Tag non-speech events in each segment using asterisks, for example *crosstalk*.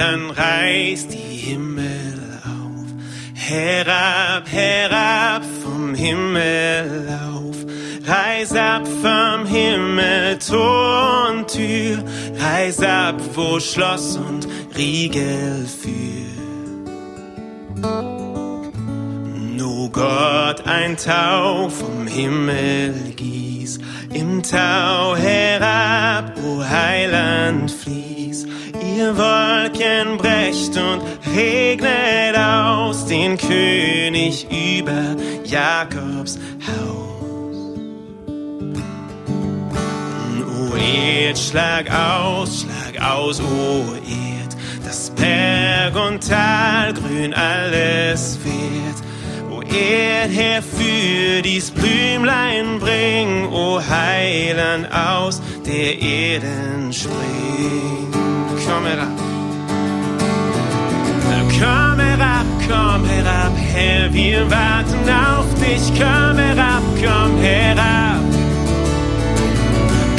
dann reißt die Himmel auf. Herab, herab vom Himmel auf. Reiß ab vom Himmel, Tor und Tür. Reiß ab, wo Schloss und Riegel führt. Nur Gott ein Tau vom Himmel gieß, im Tau herab, o Heiland fließ. Wolken brecht und regnet aus den König über Jakobs Haus. O Erd, schlag aus, schlag aus, o Erd, das Berg und Tal grün alles wird. O Erd, herfür dies Blümlein bring, o Heiland aus der Erden spring. Komm herab. Komm herab, komm herab, Herr, wir warten auf dich. Komm herab, komm herab.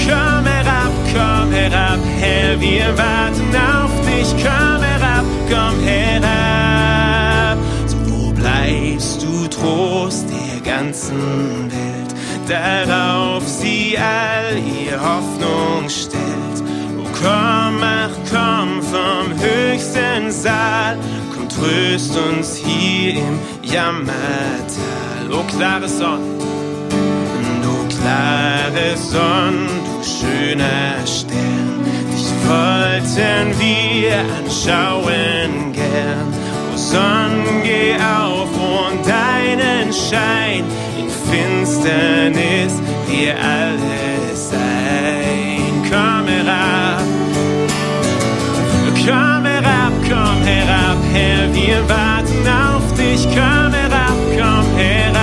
Komm herab, komm herab, Herr, wir warten auf dich. Komm herab, komm herab. So, wo bleibst du, Trost der ganzen Welt, darauf sie all ihr Hoffnung stellt? Oh, komm, ach, komm vom höchsten Saal, komm, tröst uns hier im Jammertal. O klare Sonne, du klare Sonne, du schöner Stern, dich wollten wir anschauen gern. O Sonn, geh auf und deinen Schein in Finsternis wir alle herab, Herr, wir warten auf dich. Komm herab, komm herab.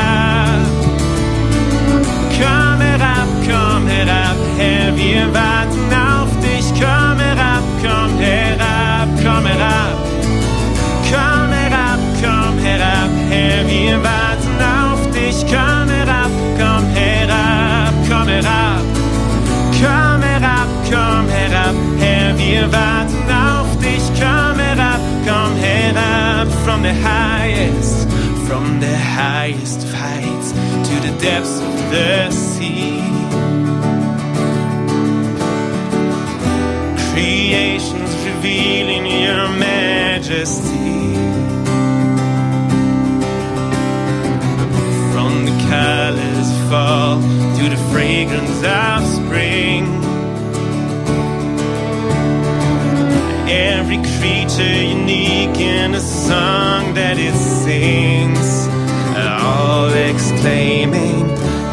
Komm herab, komm herab, Herr, wir warten auf dich. Komm herab, komm herab, komm herab. Komm herab, komm herab, Herr, wir warten auf dich. Komm herab, komm herab, komm herab. Komm herab, komm herab, Herr, wir warten from the highest, from the highest of heights to the depths of the sea. Creations revealing your majesty. From the colors fall to the fragrance of spring. Every creature unique in a song that it sings, all exclaiming,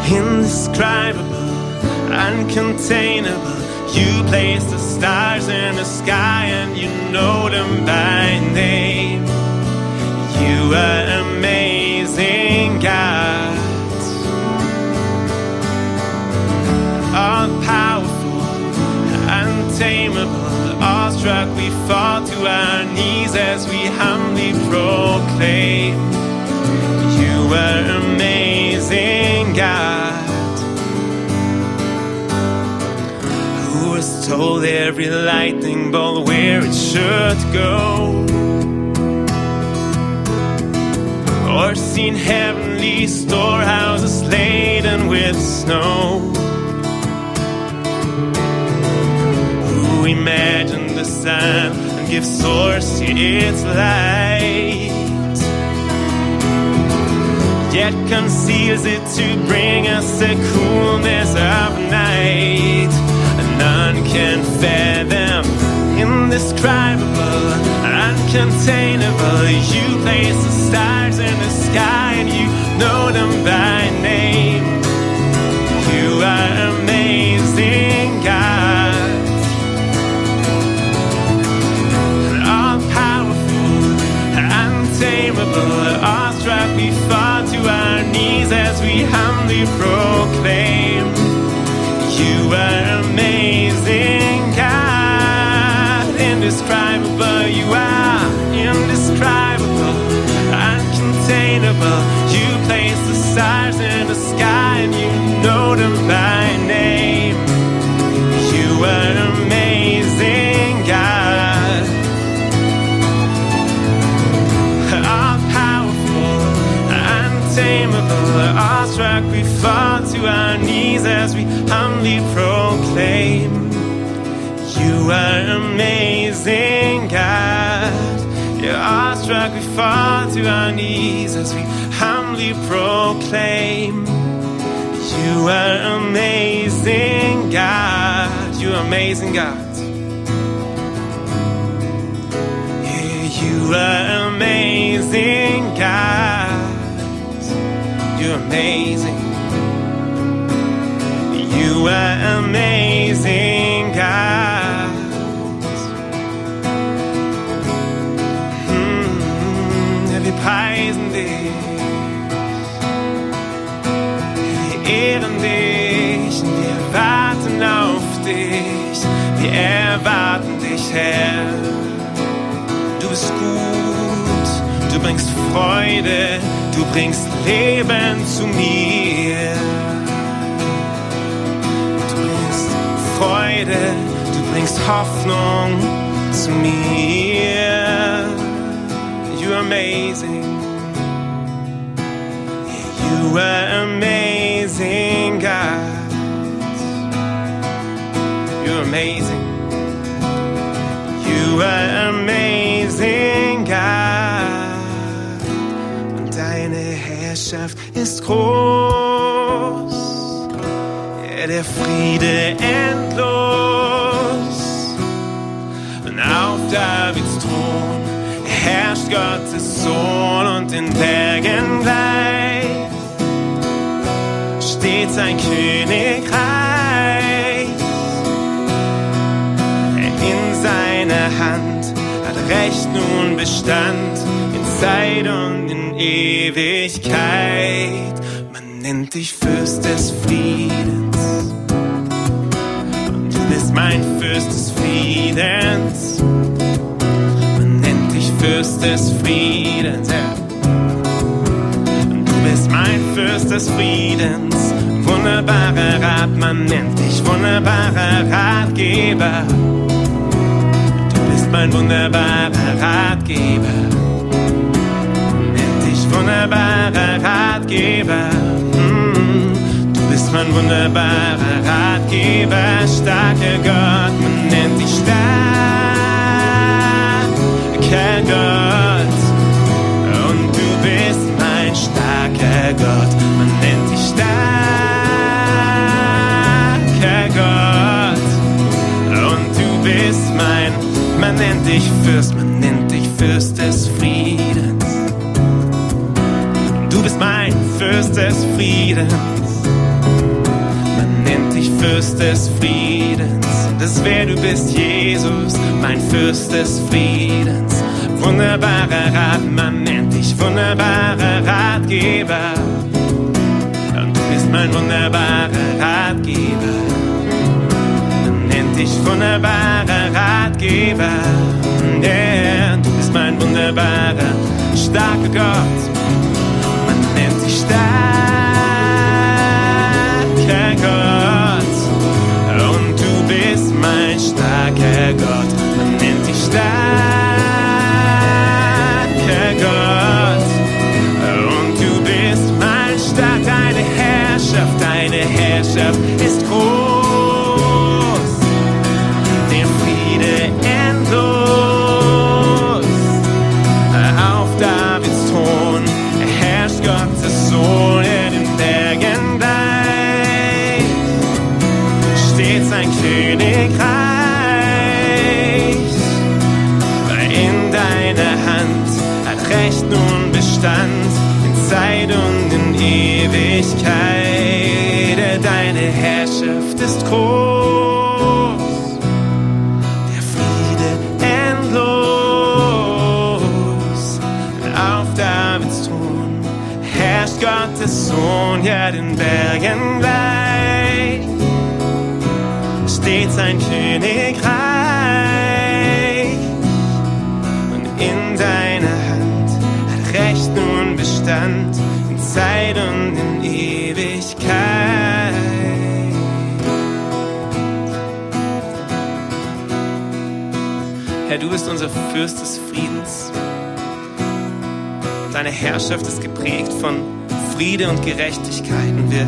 indescribable, uncontainable. You place the stars in the sky and you know them by our knees as we humbly proclaim. You are amazing, God. Who has told every lightning bolt where it should go? Or seen heavenly storehouses laden with snow? Who imagined the sun gives source to its light? Yet conceals it to bring us the coolness of night. None can fathom, indescribable, uncontainable. You place the stars in the sky and you know them by name. Untamable, awestruck, we fall to our knees as we humbly proclaim. You are amazing, God, indescribable. You are indescribable, uncontainable. You place the stars in the sky and you know them by name. Amazing, God. You're awestruck, we fall to our knees as we humbly proclaim. You are amazing, God. You're amazing, God. Yeah, you are amazing, God. You're amazing. You are amazing, ehren dich wir warten auf dich. Wir erwarten dich, Herr. Du bist gut, du bringst Freude, du bringst Leben zu mir. Du bringst Freude, du bringst Hoffnung zu mir. You're amazing. You are amazing, amazing. You are amazing, God. Und deine Herrschaft ist groß. Ja, der Friede endlos. Und auf Davids Thron herrscht Gottes Sohn und in Bergen gleich steht sein Königreich. Recht nun Bestand in Zeit und in Ewigkeit. Man nennt dich Fürst des Friedens. Und du bist mein Fürst des Friedens. Man nennt dich Fürst des Friedens. Ja. Du bist mein Fürst des Friedens, wunderbarer Rat, man nennt dich wunderbarer Ratgeber. Bist mein wunderbarer Ratgeber, nennt dich wunderbarer Ratgeber. Mm, Du bist mein wunderbarer Ratgeber, starker Gott, man nennt dich starker Gott. Und du bist mein starker Gott, man nennt man nennt dich Fürst, man nennt dich Fürst des Friedens. Du bist mein Fürst des Friedens. Man nennt dich Fürst des Friedens. Das wer du bist, Jesus, mein Fürst des Friedens. Wunderbarer Rat, man nennt dich wunderbarer Ratgeber. Und du bist mein wunderbarer Ratgeber. Dich wunderbarer Ratgeber. Du bist mein wunderbarer, starker Gott. Man nennt dich starker Gott. Und du bist mein starker Gott. Man nennt dich starker Gott. Und du bist mein stark. Deine Herrschaft, deine Herrschaft Sohn, ja den Bergen gleich. Steht sein Königreich. Und in deiner Hand hat Recht nun Bestand in Zeit und in Ewigkeit. Herr, du bist unser Fürst des Friedens. Deine Herrschaft ist geprägt von Friede und Gerechtigkeit. Und wir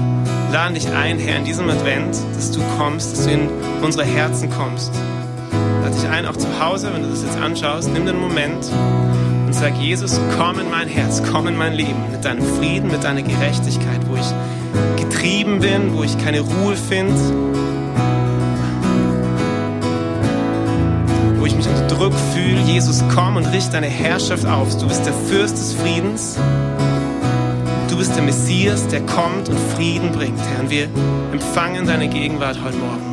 laden dich ein, Herr, in diesem Advent, dass du kommst, dass du in unsere Herzen kommst. Lade dich ein, auch zu Hause, wenn du das jetzt anschaust, nimm den Moment und sag, Jesus, komm in mein Herz, komm in mein Leben mit deinem Frieden, mit deiner Gerechtigkeit, wo ich getrieben bin, wo ich keine Ruhe finde, wo ich mich unter Druck fühle. Jesus, komm und richte deine Herrschaft auf. Du bist der Fürst des Friedens. Du bist der Messias, der kommt und Frieden bringt, Herr. Und wir empfangen deine Gegenwart heute Morgen.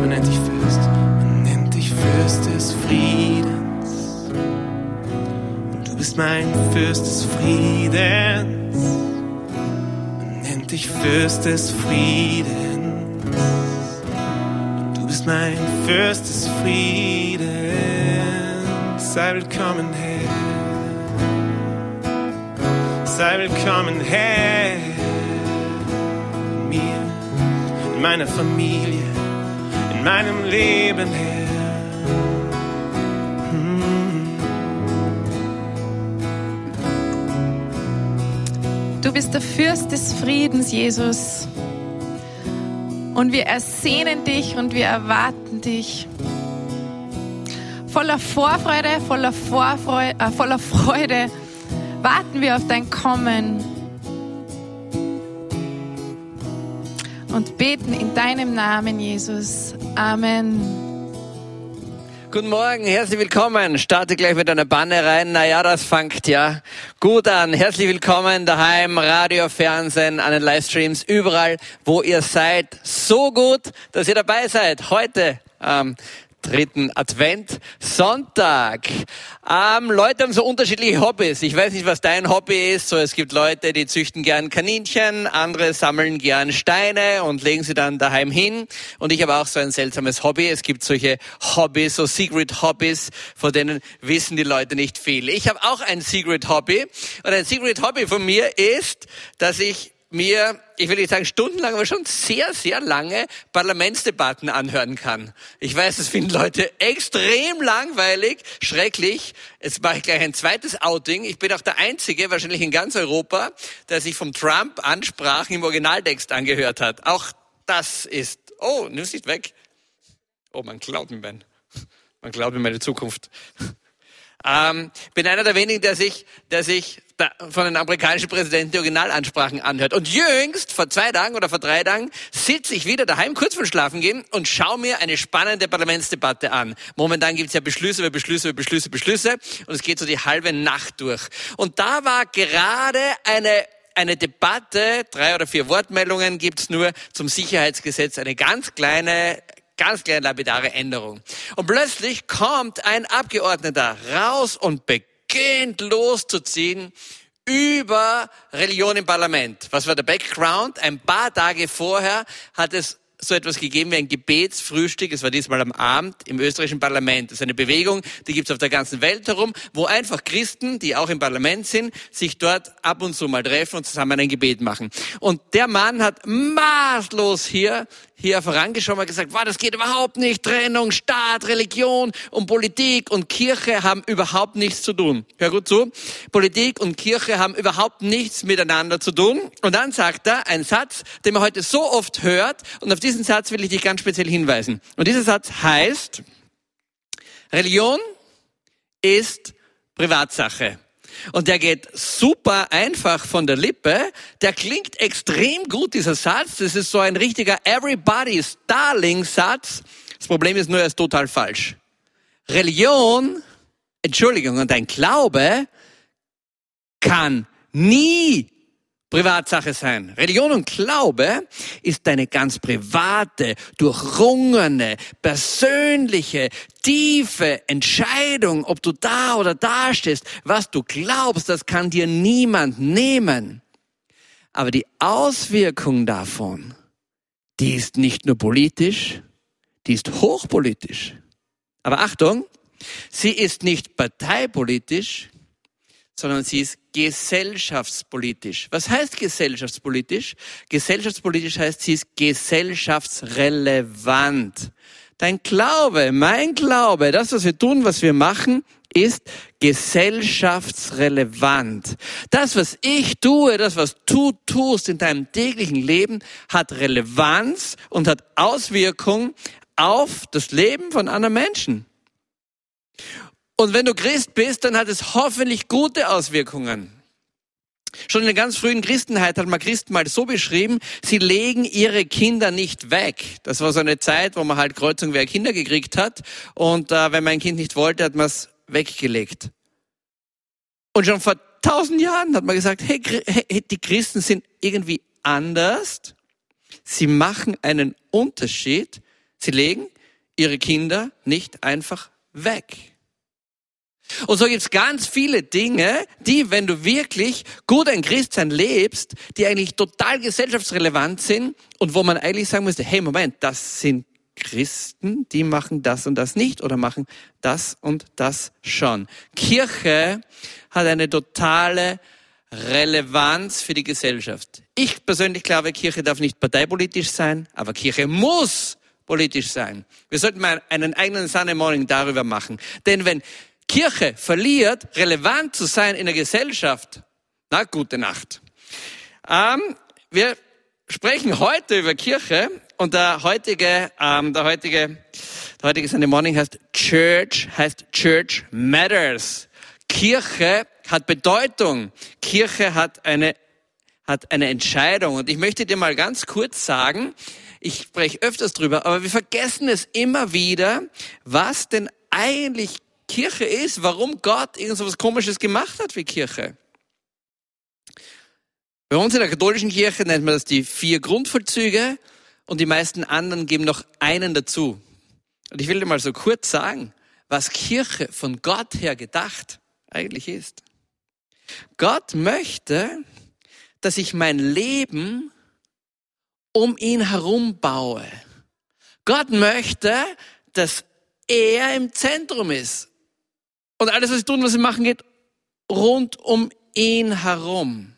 Man nennt dich Fürst. Man nennt dich Fürst des Friedens bist mein Fürst des Friedens. Man nennt dich Fürst des Friedens. Du bist mein Fürst des Friedens. Sei willkommen, Herr. Sei willkommen, Herr. In mir, in meiner Familie, in meinem Leben, Herr. Du bist der Fürst des Friedens, Jesus. Und wir ersehnen dich und wir erwarten dich. Voller Vorfreude, voller, Vorfreude, äh, voller Freude warten wir auf dein Kommen und beten in deinem Namen, Jesus. Amen. Guten Morgen, herzlich willkommen. Starte gleich mit einer Banne rein. Naja, das fängt ja gut an. Herzlich willkommen daheim, Radio, Fernsehen, an den Livestreams, überall, wo ihr seid. So gut, dass ihr dabei seid. Heute ähm, dritten Advent, Sonntag. Ähm, Leute haben so unterschiedliche Hobbys. Ich weiß nicht, was dein Hobby ist. So, es gibt Leute, die züchten gern Kaninchen, andere sammeln gern Steine und legen sie dann daheim hin. Und ich habe auch so ein seltsames Hobby. Es gibt solche Hobbys, so Secret Hobbys, von denen wissen die Leute nicht viel. Ich habe auch ein Secret Hobby. Und ein Secret Hobby von mir ist, dass ich mir, ich will nicht sagen stundenlang, aber schon sehr, sehr lange Parlamentsdebatten anhören kann. Ich weiß, das finden Leute extrem langweilig, schrecklich. Jetzt mache ich gleich ein zweites Outing. Ich bin auch der Einzige, wahrscheinlich in ganz Europa, der sich vom Trump Ansprachen im Originaltext angehört hat. Auch das ist, oh, nimm's nicht weg. Oh, man glaubt mir mein, man glaubt mir meine Zukunft. *laughs* Ähm, bin einer der wenigen, der sich, der sich von den amerikanischen Präsidenten die Originalansprachen anhört. Und jüngst, vor zwei Tagen oder vor drei Tagen, sitze ich wieder daheim, kurz vor Schlafen gehen und schaue mir eine spannende Parlamentsdebatte an. Momentan gibt's ja Beschlüsse über Beschlüsse über Beschlüsse, Beschlüsse und es geht so die halbe Nacht durch. Und da war gerade eine eine Debatte, drei oder vier Wortmeldungen gibt's nur zum Sicherheitsgesetz, eine ganz kleine ganz kleine lapidare Änderung. Und plötzlich kommt ein Abgeordneter raus und beginnt loszuziehen über Religion im Parlament. Was war der Background? Ein paar Tage vorher hat es so etwas gegeben wie ein Gebetsfrühstück. Es war diesmal am Abend im österreichischen Parlament. Das ist eine Bewegung, die gibt es auf der ganzen Welt herum, wo einfach Christen, die auch im Parlament sind, sich dort ab und zu mal treffen und zusammen ein Gebet machen. Und der Mann hat maßlos hier hier vorangeschoben und gesagt, wow, das geht überhaupt nicht. Trennung, Staat, Religion und Politik und Kirche haben überhaupt nichts zu tun. Hör gut zu. Politik und Kirche haben überhaupt nichts miteinander zu tun. Und dann sagt er einen Satz, den man heute so oft hört. Und auf diesen Satz will ich dich ganz speziell hinweisen. Und dieser Satz heißt, Religion ist Privatsache. Und der geht super einfach von der Lippe. Der klingt extrem gut, dieser Satz. Das ist so ein richtiger Everybody's Darling Satz. Das Problem ist nur, er ist total falsch. Religion, Entschuldigung, und dein Glaube kann nie Privatsache sein. Religion und Glaube ist deine ganz private, durchrungene, persönliche, tiefe Entscheidung, ob du da oder da stehst. Was du glaubst, das kann dir niemand nehmen. Aber die Auswirkung davon, die ist nicht nur politisch, die ist hochpolitisch. Aber Achtung, sie ist nicht parteipolitisch, sondern sie ist gesellschaftspolitisch. Was heißt gesellschaftspolitisch? Gesellschaftspolitisch heißt, sie ist gesellschaftsrelevant. Dein Glaube, mein Glaube, das, was wir tun, was wir machen, ist gesellschaftsrelevant. Das, was ich tue, das, was du tust in deinem täglichen Leben, hat Relevanz und hat Auswirkung auf das Leben von anderen Menschen. Und wenn du Christ bist, dann hat es hoffentlich gute Auswirkungen. Schon in der ganz frühen Christenheit hat man Christen mal so beschrieben, sie legen ihre Kinder nicht weg. Das war so eine Zeit, wo man halt Kreuzung wer Kinder gekriegt hat. Und äh, wenn man ein Kind nicht wollte, hat man es weggelegt. Und schon vor tausend Jahren hat man gesagt, hey, hey, die Christen sind irgendwie anders. Sie machen einen Unterschied. Sie legen ihre Kinder nicht einfach weg. Und so gibt's ganz viele Dinge, die, wenn du wirklich gut ein Christsein lebst, die eigentlich total gesellschaftsrelevant sind und wo man eigentlich sagen müsste, hey Moment, das sind Christen, die machen das und das nicht oder machen das und das schon. Kirche hat eine totale Relevanz für die Gesellschaft. Ich persönlich glaube, Kirche darf nicht parteipolitisch sein, aber Kirche muss politisch sein. Wir sollten mal einen eigenen Sunday Morning darüber machen. Denn wenn Kirche verliert, relevant zu sein in der Gesellschaft, na, gute Nacht. Ähm, wir sprechen heute über Kirche und der heutige, ähm, der heutige, der heutige Sunday Morning heißt Church, heißt Church Matters. Kirche hat Bedeutung. Kirche hat eine, hat eine Entscheidung. Und ich möchte dir mal ganz kurz sagen, ich spreche öfters drüber, aber wir vergessen es immer wieder, was denn eigentlich Kirche ist, warum Gott irgend so was Komisches gemacht hat wie Kirche. Bei uns in der katholischen Kirche nennt man das die vier Grundvollzüge und die meisten anderen geben noch einen dazu. Und ich will dir mal so kurz sagen, was Kirche von Gott her gedacht eigentlich ist. Gott möchte, dass ich mein Leben um ihn herum baue. Gott möchte, dass er im Zentrum ist. Und alles, was sie tun, was sie machen, geht rund um ihn herum.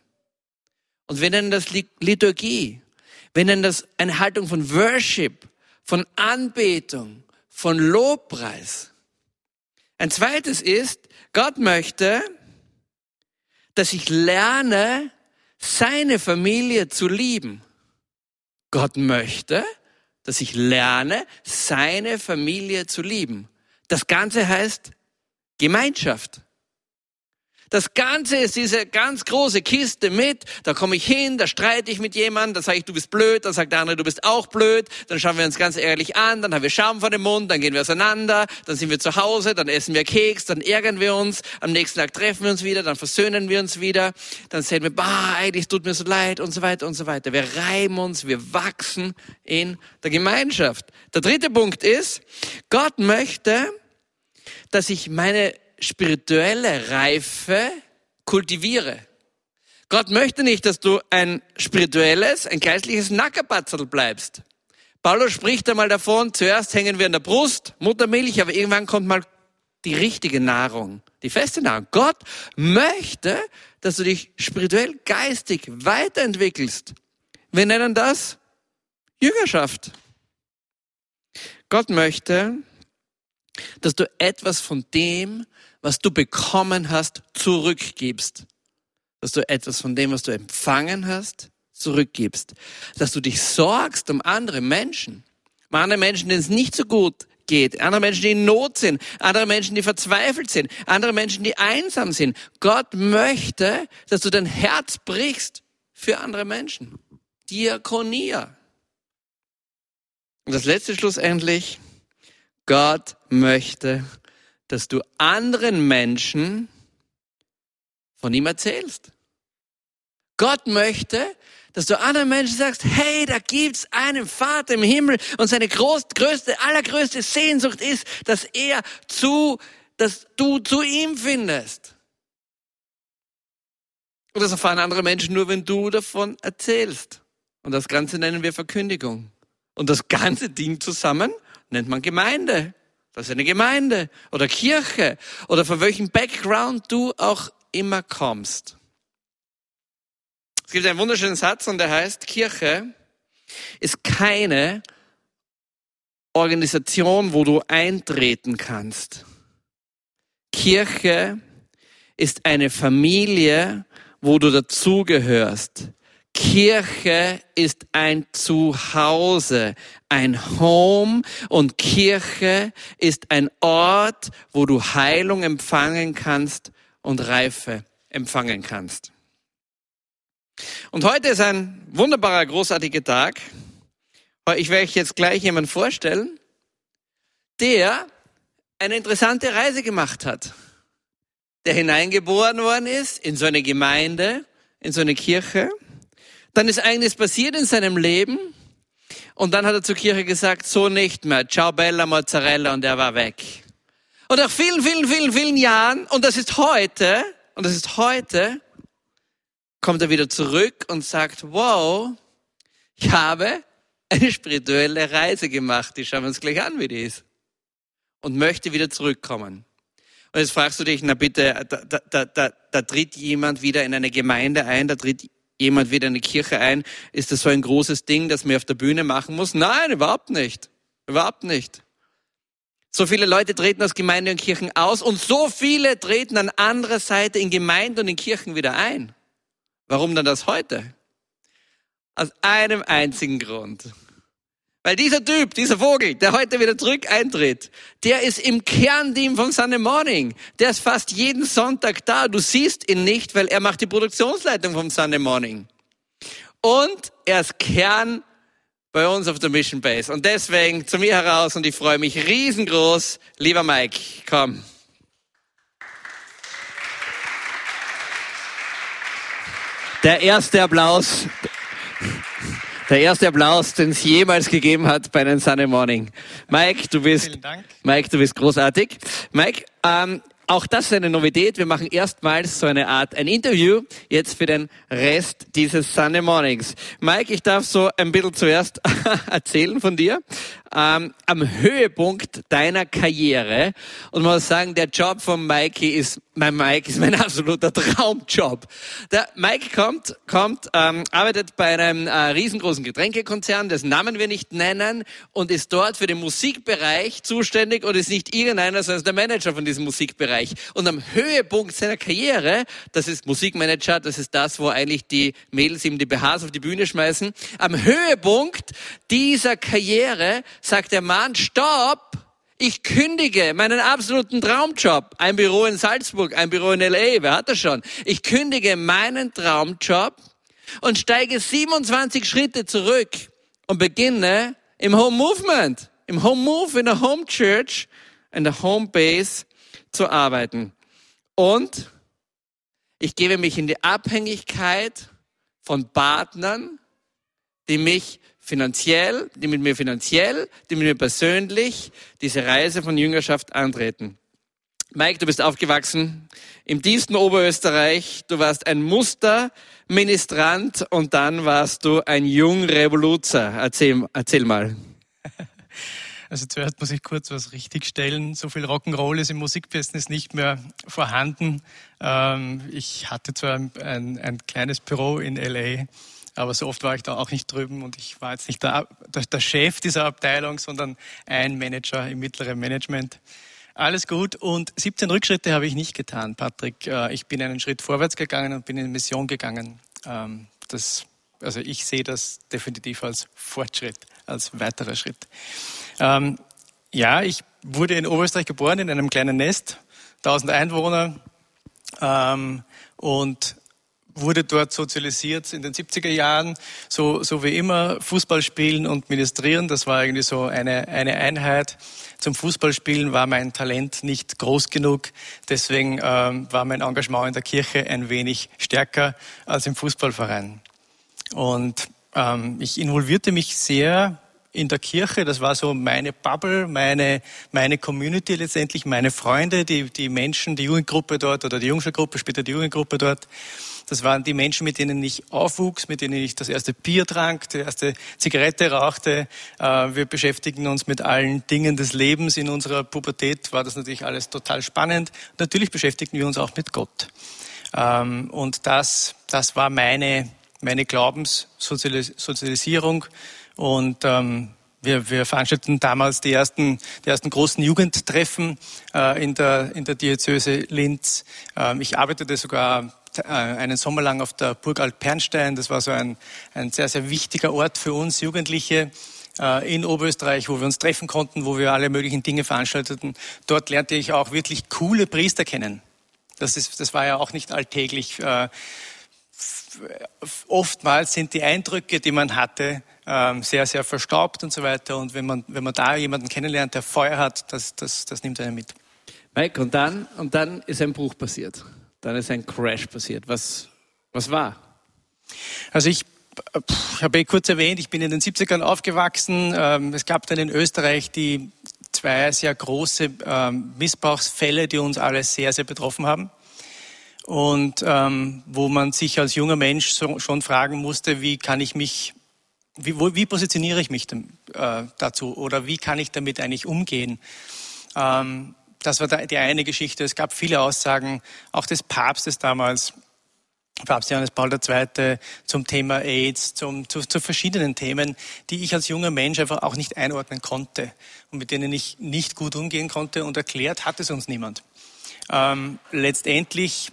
Und wir nennen das Liturgie. Wir nennen das eine Haltung von Worship, von Anbetung, von Lobpreis. Ein zweites ist, Gott möchte, dass ich lerne, seine Familie zu lieben. Gott möchte, dass ich lerne, seine Familie zu lieben. Das Ganze heißt Gemeinschaft. Das Ganze ist diese ganz große Kiste mit. Da komme ich hin, da streite ich mit jemandem, da sage ich, du bist blöd, dann sagt der andere, du bist auch blöd. Dann schauen wir uns ganz ehrlich an, dann haben wir Schaum vor dem Mund, dann gehen wir auseinander, dann sind wir zu Hause, dann essen wir Keks, dann ärgern wir uns, am nächsten Tag treffen wir uns wieder, dann versöhnen wir uns wieder, dann sehen wir, bah, eigentlich tut mir so leid und so weiter und so weiter. Wir reiben uns, wir wachsen in der Gemeinschaft. Der dritte Punkt ist, Gott möchte, dass ich meine spirituelle Reife kultiviere. Gott möchte nicht, dass du ein spirituelles, ein geistliches Nackerpatzel bleibst. Paulus spricht einmal davon, zuerst hängen wir an der Brust, Muttermilch, aber irgendwann kommt mal die richtige Nahrung, die feste Nahrung. Gott möchte, dass du dich spirituell, geistig weiterentwickelst. Wir nennen das Jüngerschaft. Gott möchte, dass du etwas von dem, was du bekommen hast, zurückgibst. Dass du etwas von dem, was du empfangen hast, zurückgibst. Dass du dich sorgst um andere Menschen. Um andere Menschen, denen es nicht so gut geht. Andere Menschen, die in Not sind. Andere Menschen, die verzweifelt sind. Andere Menschen, die einsam sind. Gott möchte, dass du dein Herz brichst für andere Menschen. Diakonia. Und das letzte schlussendlich, Gott möchte, dass du anderen Menschen von ihm erzählst. Gott möchte, dass du anderen Menschen sagst, hey, da gibt's einen Vater im Himmel und seine groß, größte, allergrößte Sehnsucht ist, dass er zu, dass du zu ihm findest. Und das erfahren andere Menschen nur, wenn du davon erzählst. Und das Ganze nennen wir Verkündigung. Und das ganze Ding zusammen nennt man Gemeinde. Das ist eine Gemeinde oder Kirche oder von welchem Background du auch immer kommst. Es gibt einen wunderschönen Satz und der heißt, Kirche ist keine Organisation, wo du eintreten kannst. Kirche ist eine Familie, wo du dazugehörst. Kirche ist ein Zuhause, ein Home und Kirche ist ein Ort, wo du Heilung empfangen kannst und Reife empfangen kannst. Und heute ist ein wunderbarer, großartiger Tag. Ich werde euch jetzt gleich jemanden vorstellen, der eine interessante Reise gemacht hat, der hineingeboren worden ist in so eine Gemeinde, in so eine Kirche. Dann ist einiges passiert in seinem Leben und dann hat er zur Kirche gesagt, so nicht mehr, ciao bella mozzarella und er war weg. Und nach vielen, vielen, vielen, vielen Jahren, und das ist heute, und das ist heute, kommt er wieder zurück und sagt, wow, ich habe eine spirituelle Reise gemacht, die schauen wir uns gleich an, wie die ist. Und möchte wieder zurückkommen. Und jetzt fragst du dich, na bitte, da, da, da, da tritt jemand wieder in eine Gemeinde ein, da tritt jemand wieder in eine Kirche ein. Ist das so ein großes Ding, das man auf der Bühne machen muss? Nein, überhaupt nicht. Überhaupt nicht. So viele Leute treten aus Gemeinde und Kirchen aus und so viele treten an anderer Seite in Gemeinde und in Kirchen wieder ein. Warum dann das heute? Aus einem einzigen Grund. Weil dieser Typ, dieser Vogel, der heute wieder zurück eintritt, der ist im Kernteam von Sunday Morning. Der ist fast jeden Sonntag da. Du siehst ihn nicht, weil er macht die Produktionsleitung vom Sunday Morning. Und er ist Kern bei uns auf der Mission Base. Und deswegen zu mir heraus und ich freue mich riesengroß. Lieber Mike, komm. Der erste Applaus der erste Applaus, den es jemals gegeben hat bei einem Sunday Morning. Mike, du bist, Mike, du bist großartig. Mike, ähm, auch das ist eine Novität. Wir machen erstmals so eine Art ein Interview jetzt für den Rest dieses Sunday Mornings. Mike, ich darf so ein bisschen zuerst *laughs* erzählen von dir ähm, am Höhepunkt deiner Karriere. Und man muss sagen, der Job von Mikey ist, mein Mike ist mein *laughs* absoluter Traumjob. Der Mike kommt, kommt, ähm, arbeitet bei einem äh, riesengroßen Getränkekonzern, dessen Namen wir nicht nennen, und ist dort für den Musikbereich zuständig und ist nicht irgendeiner, sondern der Manager von diesem Musikbereich. Und am Höhepunkt seiner Karriere, das ist Musikmanager, das ist das, wo eigentlich die Mädels ihm die BHs auf die Bühne schmeißen, am Höhepunkt dieser Karriere sagt der Mann, stopp, ich kündige meinen absoluten Traumjob. Ein Büro in Salzburg, ein Büro in LA, wer hat das schon? Ich kündige meinen Traumjob und steige 27 Schritte zurück und beginne im Home Movement, im Home Move, in der Home Church, in der Home Base zu arbeiten. Und ich gebe mich in die Abhängigkeit von Partnern, die mich finanziell, die mit mir finanziell, die mit mir persönlich diese Reise von Jüngerschaft antreten. Mike, du bist aufgewachsen im tiefsten Oberösterreich. Du warst ein Musterministrant und dann warst du ein Jungrevoluzer. Erzähl, erzähl mal. *laughs* Also zuerst muss ich kurz was richtigstellen. So viel Rock'n'Roll ist im Musikbusiness nicht mehr vorhanden. Ähm, ich hatte zwar ein, ein, ein kleines Büro in LA, aber so oft war ich da auch nicht drüben und ich war jetzt nicht der, der, Chef dieser Abteilung, sondern ein Manager im mittleren Management. Alles gut und 17 Rückschritte habe ich nicht getan, Patrick. Äh, ich bin einen Schritt vorwärts gegangen und bin in Mission gegangen. Ähm, das, also ich sehe das definitiv als Fortschritt, als weiterer Schritt. Ähm, ja, ich wurde in Oberösterreich geboren, in einem kleinen Nest, 1000 Einwohner ähm, und wurde dort sozialisiert in den 70er Jahren, so, so wie immer, Fußball spielen und ministrieren. Das war irgendwie so eine, eine Einheit. Zum Fußballspielen war mein Talent nicht groß genug. Deswegen ähm, war mein Engagement in der Kirche ein wenig stärker als im Fußballverein. Und ähm, ich involvierte mich sehr in der Kirche. Das war so meine Bubble, meine, meine Community letztendlich, meine Freunde, die, die Menschen, die Jugendgruppe dort oder die Jungschulgruppe, später die Jugendgruppe dort. Das waren die Menschen, mit denen ich aufwuchs, mit denen ich das erste Bier trank, die erste Zigarette rauchte. Äh, wir beschäftigten uns mit allen Dingen des Lebens. In unserer Pubertät war das natürlich alles total spannend. Natürlich beschäftigten wir uns auch mit Gott. Ähm, und das, das war meine, meine Glaubenssozialisierung. Und ähm, wir, wir veranstalteten damals die ersten, die ersten großen Jugendtreffen äh, in, der, in der Diözese Linz. Ähm, ich arbeitete sogar äh, einen Sommer lang auf der Burg Alt-Pernstein. Das war so ein, ein sehr, sehr wichtiger Ort für uns Jugendliche äh, in Oberösterreich, wo wir uns treffen konnten, wo wir alle möglichen Dinge veranstalteten. Dort lernte ich auch wirklich coole Priester kennen. Das, ist, das war ja auch nicht alltäglich. Äh, oftmals sind die Eindrücke, die man hatte, ähm, sehr, sehr verstaubt und so weiter. Und wenn man, wenn man da jemanden kennenlernt, der Feuer hat, das, das, das nimmt einen mit. Mike, und dann, und dann ist ein Bruch passiert. Dann ist ein Crash passiert. Was, was war? Also ich, ich habe eh kurz erwähnt, ich bin in den 70ern aufgewachsen. Ähm, es gab dann in Österreich die zwei sehr große ähm, Missbrauchsfälle, die uns alle sehr, sehr betroffen haben und ähm, wo man sich als junger Mensch schon fragen musste, wie kann ich mich, wie, wie positioniere ich mich äh, dazu oder wie kann ich damit eigentlich umgehen? Das war die eine Geschichte. Es gab viele Aussagen, auch des Papstes damals, Papst Johannes Paul II. zum Thema AIDS, zum, zu, zu verschiedenen Themen, die ich als junger Mensch einfach auch nicht einordnen konnte und mit denen ich nicht gut umgehen konnte und erklärt hat es uns niemand. Ähm, letztendlich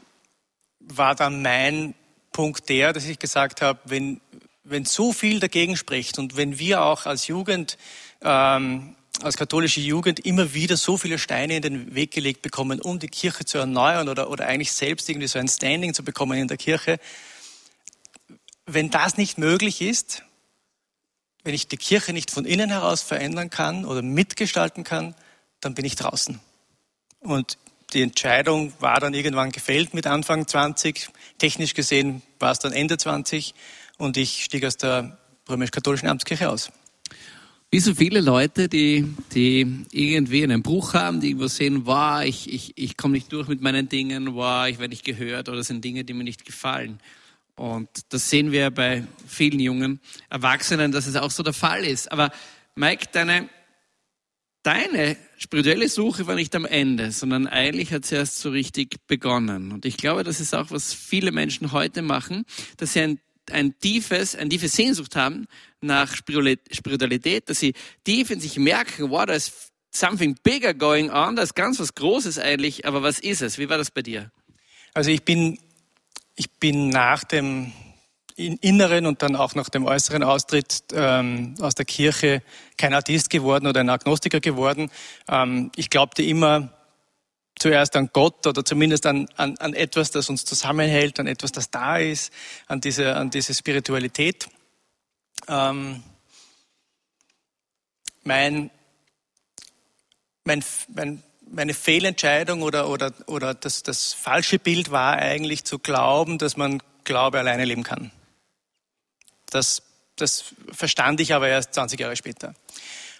war dann mein Punkt der, dass ich gesagt habe, wenn, wenn so viel dagegen spricht und wenn wir auch als Jugend, ähm, als katholische Jugend immer wieder so viele Steine in den Weg gelegt bekommen, um die Kirche zu erneuern oder, oder eigentlich selbst irgendwie so ein Standing zu bekommen in der Kirche, wenn das nicht möglich ist, wenn ich die Kirche nicht von innen heraus verändern kann oder mitgestalten kann, dann bin ich draußen. Und die Entscheidung war dann irgendwann gefällt mit Anfang 20. Technisch gesehen war es dann Ende 20 und ich stieg aus der römisch-katholischen Amtskirche aus. Wie so viele Leute, die, die irgendwie einen Bruch haben, die irgendwo sehen, wow, ich, ich, ich komme nicht durch mit meinen Dingen, wow, ich werde nicht gehört oder sind Dinge, die mir nicht gefallen. Und das sehen wir bei vielen jungen Erwachsenen, dass es auch so der Fall ist. Aber Mike, deine, deine spirituelle Suche war nicht am Ende, sondern eigentlich hat sie erst so richtig begonnen. Und ich glaube, das ist auch, was viele Menschen heute machen, dass sie ein, ein tiefes, eine tiefe Sehnsucht haben nach Spiritualität, dass sie tief in sich merken, wow, da ist something bigger going on, da ist ganz was Großes eigentlich, aber was ist es? Wie war das bei dir? Also ich bin, ich bin nach dem inneren und dann auch nach dem äußeren Austritt ähm, aus der Kirche kein Atheist geworden oder ein Agnostiker geworden. Ähm, ich glaubte immer zuerst an Gott oder zumindest an, an, an etwas, das uns zusammenhält, an etwas, das da ist, an diese, an diese Spiritualität. Ähm, mein, mein, mein, meine Fehlentscheidung oder, oder, oder das, das falsche Bild war eigentlich zu glauben, dass man Glaube alleine leben kann. Das, das verstand ich aber erst 20 Jahre später.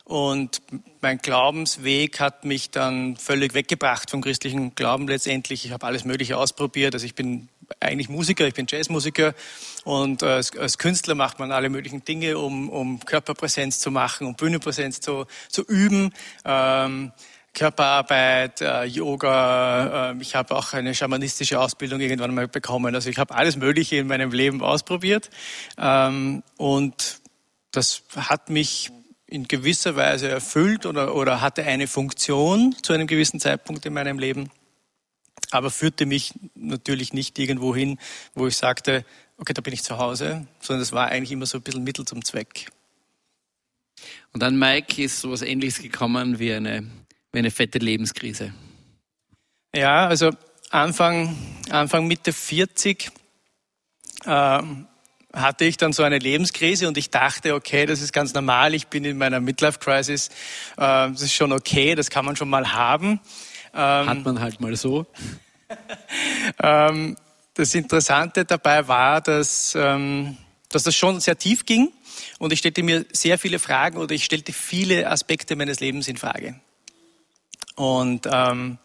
Und mein Glaubensweg hat mich dann völlig weggebracht vom christlichen Glauben letztendlich. Ich habe alles Mögliche ausprobiert. Also ich bin eigentlich Musiker, ich bin Jazzmusiker und als, als Künstler macht man alle möglichen Dinge, um, um Körperpräsenz zu machen, um Bühnenpräsenz zu, zu üben. Ähm, Körperarbeit, äh, Yoga. Äh, ich habe auch eine schamanistische Ausbildung irgendwann mal bekommen. Also ich habe alles Mögliche in meinem Leben ausprobiert. Ähm, und das hat mich in gewisser Weise erfüllt oder, oder hatte eine Funktion zu einem gewissen Zeitpunkt in meinem Leben, aber führte mich natürlich nicht irgendwo hin, wo ich sagte, okay, da bin ich zu Hause, sondern es war eigentlich immer so ein bisschen Mittel zum Zweck. Und dann, Mike, ist sowas Ähnliches gekommen wie eine wie eine fette Lebenskrise? Ja, also Anfang, Anfang Mitte 40 äh, hatte ich dann so eine Lebenskrise und ich dachte, okay, das ist ganz normal, ich bin in meiner Midlife-Crisis, äh, das ist schon okay, das kann man schon mal haben. Ähm, Hat man halt mal so. *laughs* ähm, das Interessante dabei war, dass, ähm, dass das schon sehr tief ging und ich stellte mir sehr viele Fragen oder ich stellte viele Aspekte meines Lebens in Frage. Und ähm,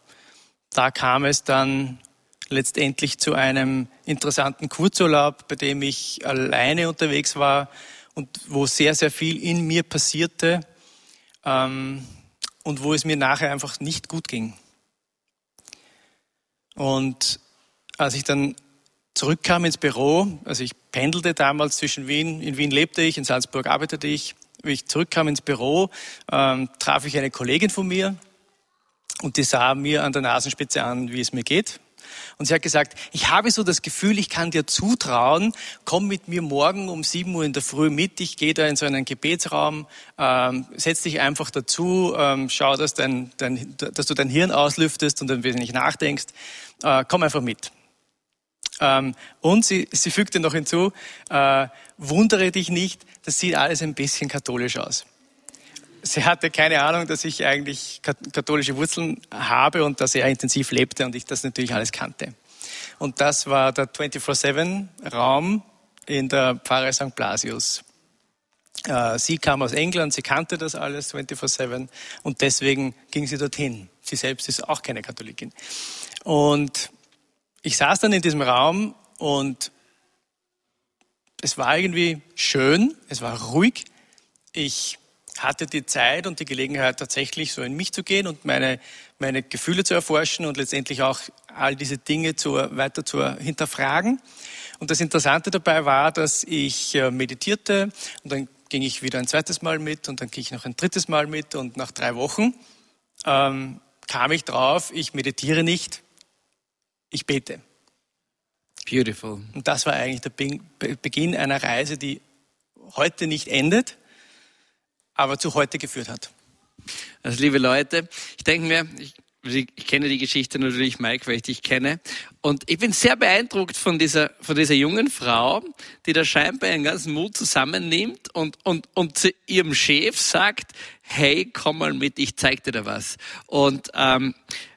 da kam es dann letztendlich zu einem interessanten Kurzurlaub, bei dem ich alleine unterwegs war und wo sehr, sehr viel in mir passierte ähm, und wo es mir nachher einfach nicht gut ging. Und als ich dann zurückkam ins Büro, also ich pendelte damals zwischen Wien, in Wien lebte ich, in Salzburg arbeitete ich, wie ich zurückkam ins Büro, ähm, traf ich eine Kollegin von mir und die sah mir an der Nasenspitze an, wie es mir geht. Und sie hat gesagt, ich habe so das Gefühl, ich kann dir zutrauen, komm mit mir morgen um 7 Uhr in der Früh mit, ich gehe da in so einen Gebetsraum, ähm, setz dich einfach dazu, ähm, schau, dass, dein, dein, dass du dein Hirn auslüftest und ein wenig nachdenkst, äh, komm einfach mit. Ähm, und sie, sie fügte noch hinzu, äh, wundere dich nicht, das sieht alles ein bisschen katholisch aus. *laughs* Sie hatte keine Ahnung, dass ich eigentlich katholische Wurzeln habe und dass er intensiv lebte und ich das natürlich alles kannte. Und das war der 24-7-Raum in der Pfarre St. Blasius. Äh, sie kam aus England, sie kannte das alles 24-7 und deswegen ging sie dorthin. Sie selbst ist auch keine Katholikin. Und ich saß dann in diesem Raum und es war irgendwie schön, es war ruhig. Ich hatte die Zeit und die Gelegenheit, tatsächlich so in mich zu gehen und meine, meine Gefühle zu erforschen und letztendlich auch all diese Dinge zu, weiter zu hinterfragen. Und das Interessante dabei war, dass ich äh, meditierte und dann ging ich wieder ein zweites Mal mit und dann ging ich noch ein drittes Mal mit und nach drei Wochen ähm, kam ich drauf, ich meditiere nicht, ich bete. Beautiful. Und das war eigentlich der Beginn einer Reise, die heute nicht endet, aber zu heute geführt hat. Also liebe Leute, ich denke mir, ich, ich, kenne die Geschichte natürlich, Mike, weil ich dich kenne. Und ich bin sehr beeindruckt von dieser, von dieser jungen Frau, die da scheinbar ihren ganzen Mut zusammennimmt und, und, und zu ihrem Chef sagt, hey, komm mal mit, ich zeig dir da was. Und ähm,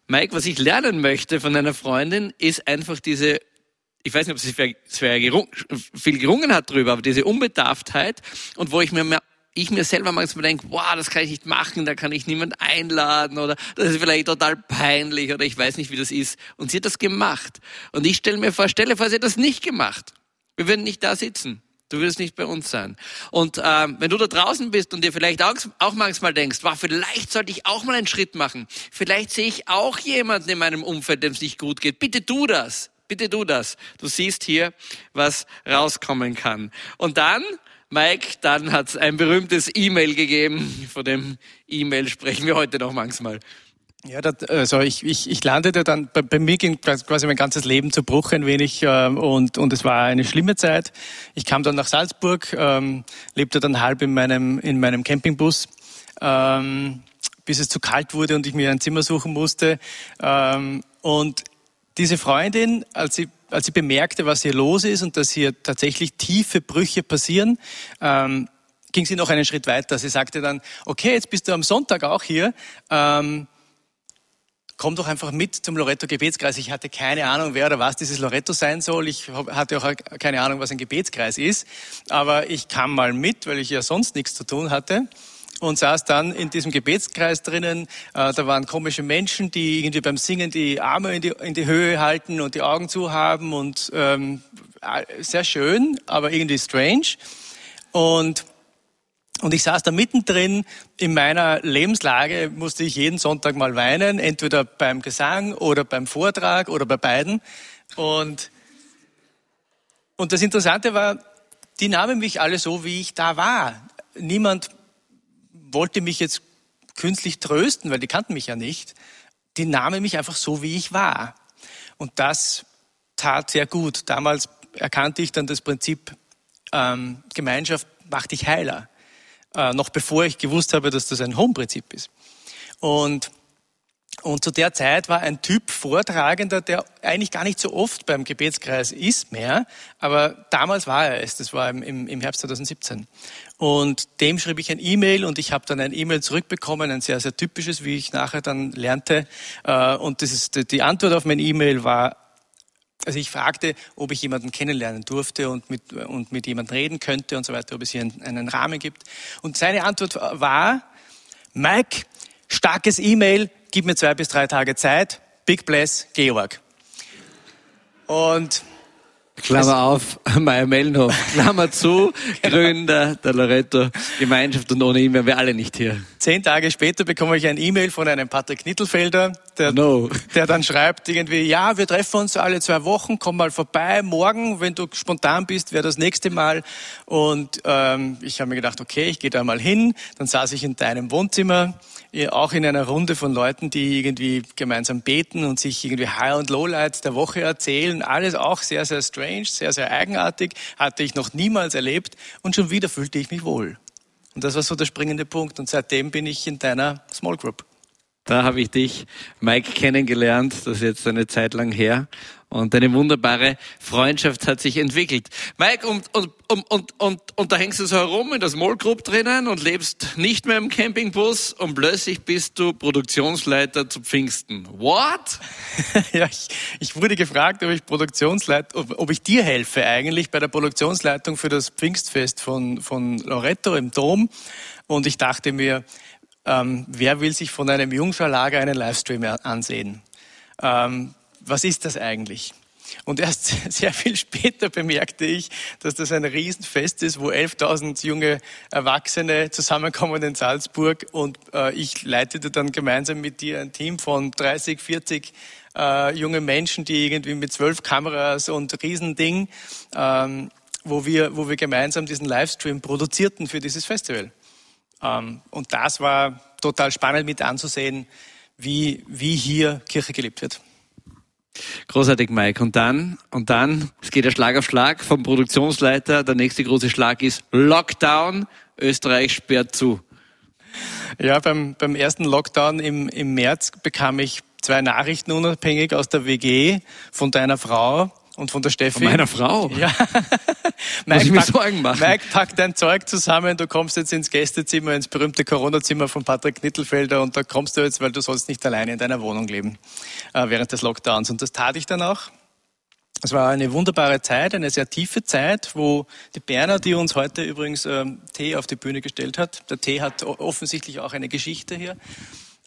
Mike, was ich lernen möchte von einer Freundin, ist einfach diese, ich weiß nicht, ob sie viel gerungen hat drüber, aber diese Unbedarftheit und wo ich mir ich mir selber manchmal denke, wow, das kann ich nicht machen, da kann ich niemand einladen oder das ist vielleicht total peinlich oder ich weiß nicht, wie das ist. Und sie hat das gemacht. Und ich stelle mir vor, stelle vor, sie hat das nicht gemacht. Wir würden nicht da sitzen. Du würdest nicht bei uns sein. Und ähm, wenn du da draußen bist und dir vielleicht auch, auch manchmal denkst, wow, vielleicht sollte ich auch mal einen Schritt machen. Vielleicht sehe ich auch jemanden in meinem Umfeld, dem es nicht gut geht. Bitte tu das. Bitte tu das. Du siehst hier, was rauskommen kann. Und dann, Mike, dann hat es ein berühmtes E-Mail gegeben. Von dem E-Mail sprechen wir heute noch manchmal. Ja, das, also ich, ich, ich landete dann, bei, bei, mir ging quasi mein ganzes Leben zu Bruch ein wenig äh, und, und es war eine schlimme Zeit. Ich kam dann nach Salzburg, ähm, lebte dann halb in meinem, in meinem Campingbus, ähm, bis es zu kalt wurde und ich mir ein Zimmer suchen musste. Ähm, und diese Freundin, als sie, als sie bemerkte, was hier los ist und dass hier tatsächlich tiefe Brüche passieren, ähm, ging sie noch einen Schritt weiter. Sie sagte dann, okay, jetzt bist du am Sonntag auch hier. Ähm, komm doch einfach mit zum Loretto Gebetskreis. Ich hatte keine Ahnung, wer oder was dieses Loretto sein soll. Ich hatte auch keine Ahnung, was ein Gebetskreis ist. Aber ich kam mal mit, weil ich ja sonst nichts zu tun hatte und saß dann in diesem Gebetskreis drinnen. Äh, da waren komische Menschen, die irgendwie beim Singen die Arme in die, in die Höhe halten und die Augen zu haben und ähm, sehr schön, aber irgendwie strange. Und und ich saß da mittendrin in meiner Lebenslage, musste ich jeden Sonntag mal weinen, entweder beim Gesang oder beim Vortrag oder bei beiden. Und, und das Interessante war, die nahmen mich alle so, wie ich da war. Niemand wollte mich jetzt künstlich trösten, weil die kannten mich ja nicht. Die nahmen mich einfach so, wie ich war. Und das tat sehr gut. Damals erkannte ich dann das Prinzip, ähm, Gemeinschaft macht dich heiler äh, noch bevor ich gewusst habe, dass das ein Home-Prinzip ist. Und, und zu der Zeit war ein Typ Vortragender, der eigentlich gar nicht so oft beim Gebetskreis ist mehr, aber damals war er es, das war im, im Herbst 2017. Und dem schrieb ich ein E-Mail und ich habe dann ein E-Mail zurückbekommen, ein sehr, sehr typisches, wie ich nachher dann lernte. Äh, und das ist, die Antwort auf mein E-Mail war, also ich fragte, ob ich jemanden kennenlernen durfte und mit, und mit jemandem reden könnte und so weiter, ob es hier einen, einen Rahmen gibt. Und seine Antwort war, Mike, starkes E-Mail, gib mir zwei bis drei Tage Zeit, Big Bless, Georg. Und Klammer auf, *laughs* Meier Mellenhof, Klammer zu, *laughs* genau. Gründer der Loretto Gemeinschaft und ohne ihn wären wir alle nicht hier. Zehn Tage später bekomme ich ein E-Mail von einem Patrick Nittelfelder, der, No. der dann schreibt irgendwie, ja, wir treffen uns alle zwei Wochen, komm mal vorbei, morgen, wenn du spontan bist, wäre das nächste Mal. Und ähm, ich habe mir gedacht, okay, ich gehe da mal hin. Dann saß ich in deinem Wohnzimmer, auch in einer Runde von Leuten, die irgendwie gemeinsam beten und sich irgendwie High- und Lowlights der Woche erzählen. Alles auch sehr, sehr strange, sehr, sehr eigenartig, hatte ich noch niemals erlebt. Und schon wieder fühlte ich mich wohl. Und das war so der springende Punkt. Und seitdem bin ich in deiner Small Group. Da habe ich dich, Mike, kennengelernt. Das ist jetzt eine Zeit lang her. Und eine wunderbare Freundschaft hat sich entwickelt. Mike, und, und, und, und, und, da hängst du so herum in der Small Group drinnen und lebst nicht mehr im Campingbus und plötzlich bist du Produktionsleiter zu Pfingsten. What? *laughs* ja, ich, ich wurde gefragt, ob ich Produktionsleit, ob, ob ich dir helfe eigentlich bei der Produktionsleitung für das Pfingstfest von, von Loretto im Dom. Und ich dachte mir, ähm, wer will sich von einem Jungscharlager einen Livestream ansehen? Ähm, was ist das eigentlich? Und erst *laughs* sehr viel später bemerkte ich, dass das ein Riesenfest ist, wo 11.000 junge Erwachsene zusammenkommen in Salzburg und äh, ich leitete dann gemeinsam mit dir ein Team von 30, 40 äh, junge Menschen, die irgendwie mit zwölf Kameras und Riesending, ähm, wo wir, wo wir gemeinsam diesen Livestream produzierten für dieses Festival. Ähm, und das war total spannend mit anzusehen, wie, wie hier Kirche gelebt wird. Großartig, Mike. Und dann, und dann, es geht ja Schlag auf Schlag vom Produktionsleiter. Der nächste große Schlag ist Lockdown. Österreich sperrt zu. Ja, beim, beim ersten Lockdown im, im März bekam ich zwei Nachrichten unabhängig aus der WG von deiner Frau und von der Steffi. Von meiner Frau? Ja. *laughs* Muss ich mir pack, Sorgen machen? Mike, pack dein Zeug zusammen, du kommst jetzt ins Gästezimmer, ins berühmte Corona-Zimmer von Patrick Nittelfelder und da kommst du jetzt, weil du sollst nicht alleine in deiner Wohnung leben äh, während des Lockdowns. Und das tat ich dann auch. Es war eine wunderbare Zeit, eine sehr tiefe Zeit, wo die Berner, die uns heute übrigens ähm, Tee auf die Bühne gestellt hat, der Tee hat offensichtlich auch eine Geschichte hier,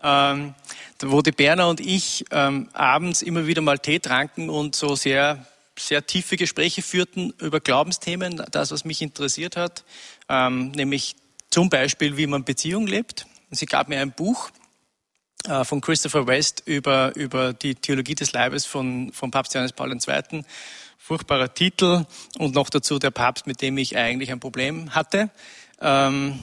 ähm, wo die Berner und ich ähm, abends immer wieder mal Tee tranken und so sehr sehr tiefe Gespräche führten über Glaubensthemen, das, was mich interessiert hat, ähm, nämlich zum Beispiel, wie man Beziehung lebt. Und sie gab mir ein Buch äh, von Christopher West über, über die Theologie des Leibes von, von Papst Johannes Paul II. Furchtbarer Titel und noch dazu der Papst, mit dem ich eigentlich ein Problem hatte. Ähm,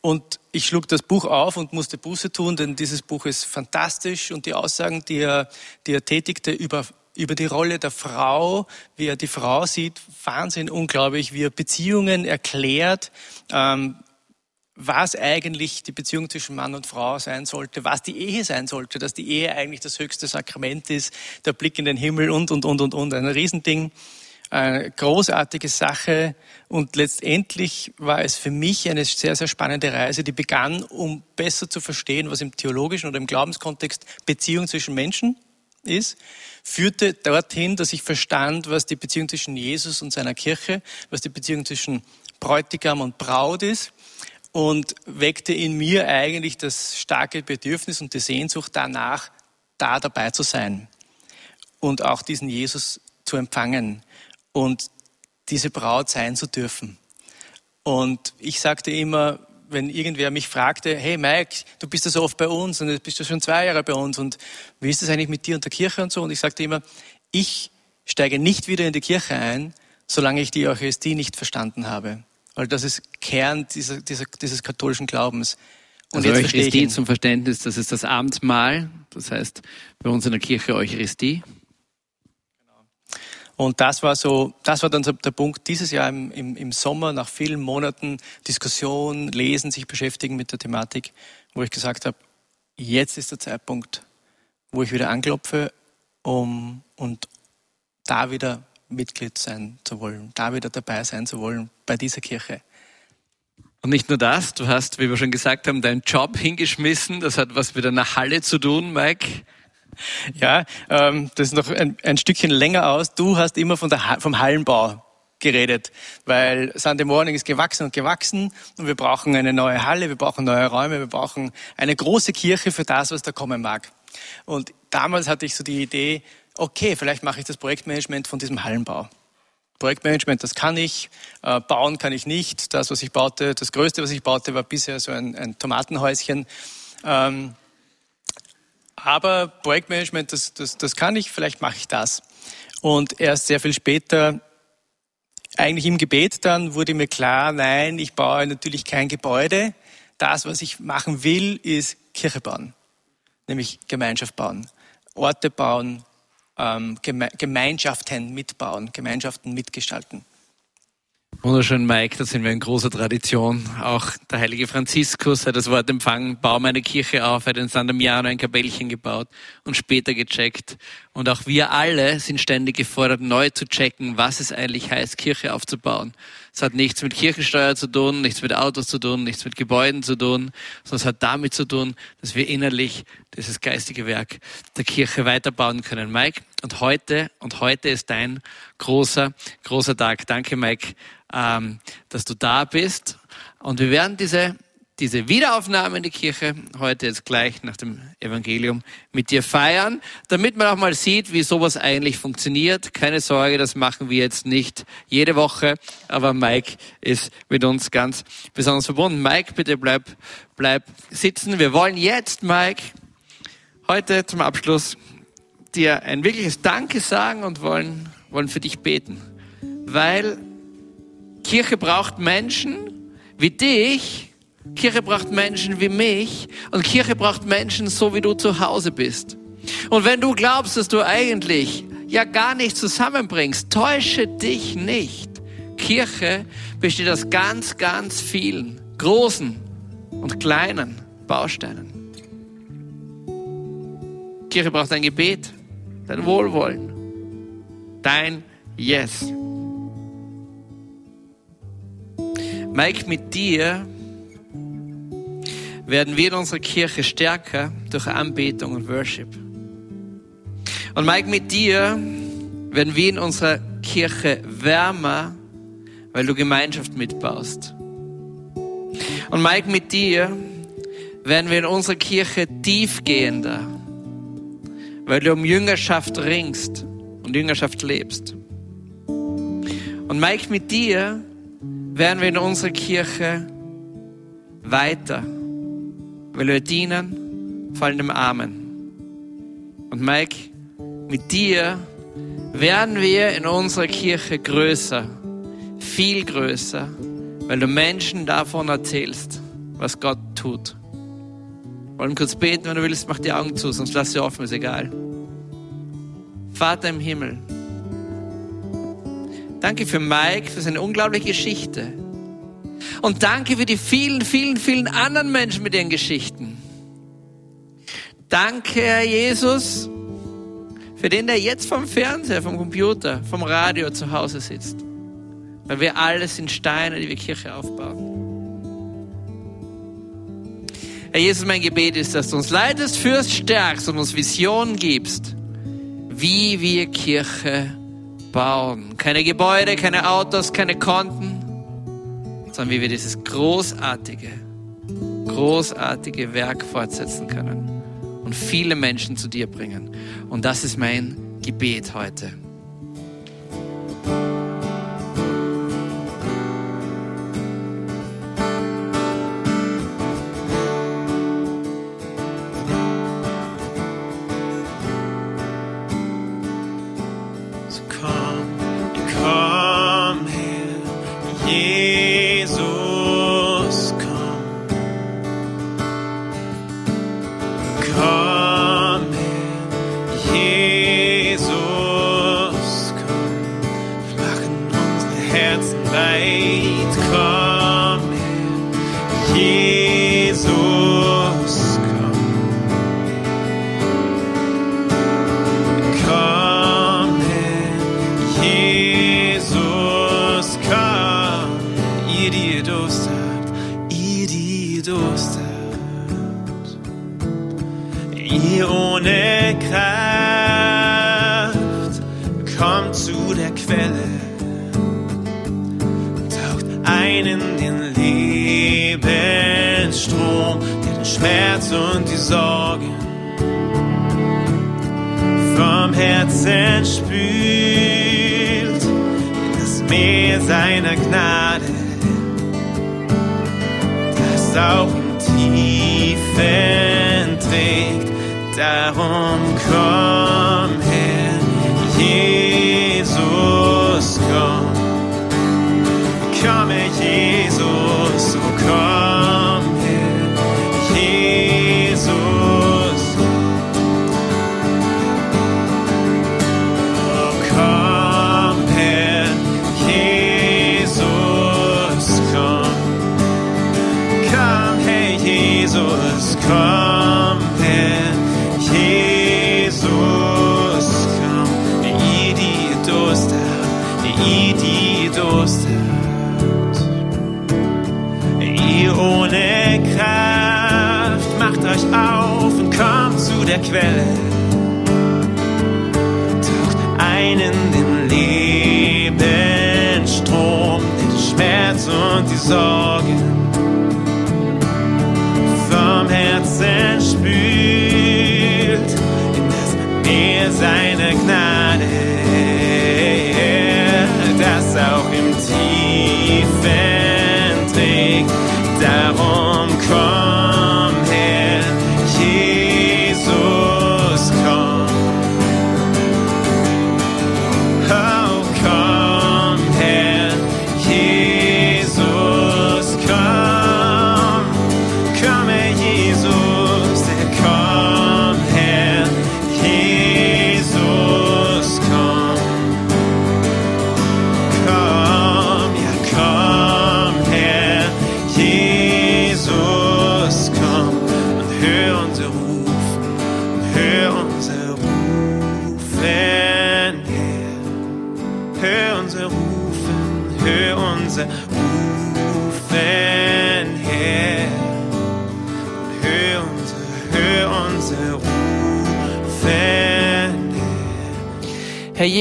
und ich schlug das Buch auf und musste Buße tun, denn dieses Buch ist fantastisch und die Aussagen, die er, die er tätigte über über die Rolle der Frau, wie er die Frau sieht, Wahnsinn, unglaublich, wie er Beziehungen erklärt, ähm, was eigentlich die Beziehung zwischen Mann und Frau sein sollte, was die Ehe sein sollte, dass die Ehe eigentlich das höchste Sakrament ist, der Blick in den Himmel und, und, und, und, und. Ein Riesending, eine großartige Sache. Und letztendlich war es für mich eine sehr, sehr spannende Reise, die begann, um besser zu verstehen, was im theologischen oder im Glaubenskontext Beziehung zwischen Menschen ist, führte dorthin, dass ich verstand, was die Beziehung zwischen Jesus und seiner Kirche, was die Beziehung zwischen Bräutigam und Braut ist und weckte in mir eigentlich das starke Bedürfnis und die Sehnsucht danach, da dabei zu sein und auch diesen Jesus zu empfangen und diese Braut sein zu dürfen. Und ich sagte immer, wenn irgendwer mich fragte, hey Mike, du bist ja so oft bei uns und jetzt bist du schon zwei Jahre bei uns und wie ist das eigentlich mit dir und der Kirche und so? Und ich sagte immer, ich steige nicht wieder in die Kirche ein, solange ich die Eucharistie nicht verstanden habe. Weil das ist Kern dieser, dieser, dieses katholischen Glaubens. Und also jetzt Eucharistie zum Verständnis, das ist das Abendmahl, das heißt bei uns in der Kirche Eucharistie. Und das war so, das war dann so der Punkt dieses Jahr im, im, im Sommer, nach vielen Monaten Diskussion, Lesen, sich beschäftigen mit der Thematik, wo ich gesagt habe, jetzt ist der Zeitpunkt, wo ich wieder anklopfe, um und da wieder Mitglied sein zu wollen, da wieder dabei sein zu wollen bei dieser Kirche. Und nicht nur das, du hast, wie wir schon gesagt haben, deinen Job hingeschmissen. Das hat was mit einer Halle zu tun, Mike. *laughs* Ja, ähm, das ist noch ein, ein Stückchen länger aus. Du hast immer von der, vom Hallenbau geredet, weil Sunday Morning ist gewachsen und gewachsen und wir brauchen eine neue Halle, wir brauchen neue Räume, wir brauchen eine große Kirche für das, was da kommen mag. Und damals hatte ich so die Idee, okay, vielleicht mache ich das Projektmanagement von diesem Hallenbau. Projektmanagement, das kann ich, äh, bauen kann ich nicht. Das, was ich baute, das Größte, was ich baute, war bisher so ein, ein Tomatenhäuschen. Ähm, aber Projektmanagement, das, das, das kann ich, vielleicht mache ich das. Und erst sehr viel später, eigentlich im Gebet dann, wurde mir klar, nein, ich baue natürlich kein Gebäude. Das, was ich machen will, ist Kirche bauen, nämlich Gemeinschaft bauen, Orte bauen, ähm, Gemeinschaften mitbauen, Gemeinschaften mitgestalten. Wunderschön, Mike, da sind wir in großer Tradition. Auch der heilige Franziskus hat das Wort empfangen, bau meine Kirche auf, hat in San Damiano ein Kapellchen gebaut und später gecheckt. Und auch wir alle sind ständig gefordert, neu zu checken, was es eigentlich heißt, Kirche aufzubauen. Es hat nichts mit Kirchensteuer zu tun, nichts mit Autos zu tun, nichts mit Gebäuden zu tun, sondern es hat damit zu tun, dass wir innerlich dieses geistige Werk der Kirche weiterbauen können. Mike, und heute, und heute ist dein großer, großer Tag. Danke, Mike, ähm, dass du da bist. Und wir werden diese diese Wiederaufnahme in die Kirche heute jetzt gleich nach dem Evangelium mit dir feiern, damit man auch mal sieht, wie sowas eigentlich funktioniert. Keine Sorge, das machen wir jetzt nicht jede Woche, aber Mike ist mit uns ganz besonders verbunden. Mike, bitte bleib, bleib sitzen. Wir wollen jetzt, Mike, heute zum Abschluss dir ein wirkliches Danke sagen und wollen, wollen für dich beten. Weil Kirche braucht Menschen wie dich, Kirche braucht Menschen wie mich und Kirche braucht Menschen so, wie du zu Hause bist. Und wenn du glaubst, dass du eigentlich ja gar nicht zusammenbringst, täusche dich nicht. Kirche besteht aus ganz, ganz vielen großen und kleinen Bausteinen. Kirche braucht dein Gebet, dein Wohlwollen, dein Yes. Mike, mit dir werden wir in unserer Kirche stärker durch Anbetung und Worship. Und Mike, mit dir werden wir in unserer Kirche wärmer, weil du Gemeinschaft mitbaust. Und Mike, mit dir werden wir in unserer Kirche tiefgehender, weil du um Jüngerschaft ringst und Jüngerschaft lebst. Und Mike, mit dir werden wir in unserer Kirche weiter weil wir dienen, fallen dem Armen. Und Mike, mit dir werden wir in unserer Kirche größer, viel größer, weil du Menschen davon erzählst, was Gott tut. Wir wollen kurz beten, wenn du willst, mach die Augen zu, sonst lass sie offen, ist egal. Vater im Himmel, danke für Mike, für seine unglaubliche Geschichte. Und danke für die vielen, vielen, vielen anderen Menschen mit ihren Geschichten. Danke, Herr Jesus, für den, der jetzt vom Fernseher, vom Computer, vom Radio zu Hause sitzt. Weil wir alle sind Steine, die wir Kirche aufbauen. Herr Jesus, mein Gebet ist, dass du uns leitest, führst, stärkst und uns Visionen gibst, wie wir Kirche bauen. Keine Gebäude, keine Autos, keine Konten, sondern wie wir dieses großartige, großartige Werk fortsetzen können und viele Menschen zu dir bringen. Und das ist mein Gebet heute.